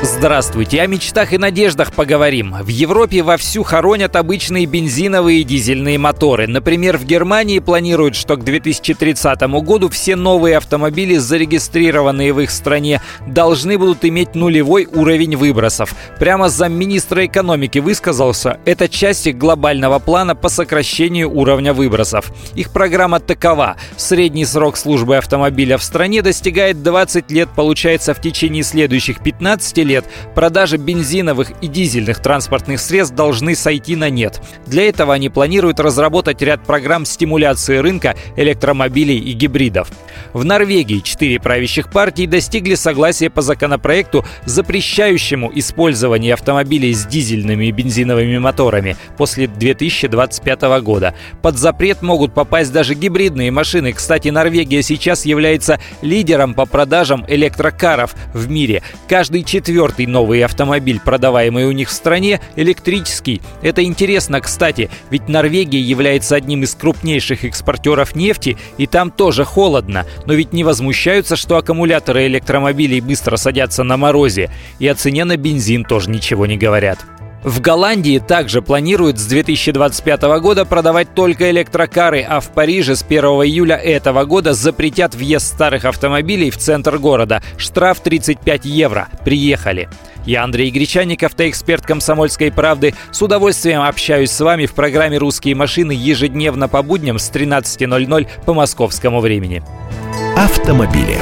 Здравствуйте, о мечтах и надеждах поговорим. В Европе вовсю хоронят обычные бензиновые и дизельные моторы. Например, в Германии планируют, что к 2030 году все новые автомобили, зарегистрированные в их стране, должны будут иметь нулевой уровень выбросов. Прямо замминистра экономики высказался, это часть их глобального плана по сокращению уровня выбросов. Их программа такова. Средний срок службы автомобиля в стране достигает 20 лет, получается в течение следующих 15 лет продажи бензиновых и дизельных транспортных средств должны сойти на нет. Для этого они планируют разработать ряд программ стимуляции рынка электромобилей и гибридов. В Норвегии четыре правящих партии достигли согласия по законопроекту, запрещающему использование автомобилей с дизельными и бензиновыми моторами после 2025 года. Под запрет могут попасть даже гибридные машины. Кстати, Норвегия сейчас является лидером по продажам электрокаров в мире. Каждый четвертый четвертый новый автомобиль, продаваемый у них в стране, электрический. Это интересно, кстати, ведь Норвегия является одним из крупнейших экспортеров нефти, и там тоже холодно. Но ведь не возмущаются, что аккумуляторы электромобилей быстро садятся на морозе. И о цене на бензин тоже ничего не говорят. В Голландии также планируют с 2025 года продавать только электрокары, а в Париже с 1 июля этого года запретят въезд старых автомобилей в центр города. Штраф 35 евро. Приехали. Я Андрей Гречанников, автоэксперт «Комсомольской правды». С удовольствием общаюсь с вами в программе «Русские машины» ежедневно по будням с 13.00 по московскому времени. Автомобили.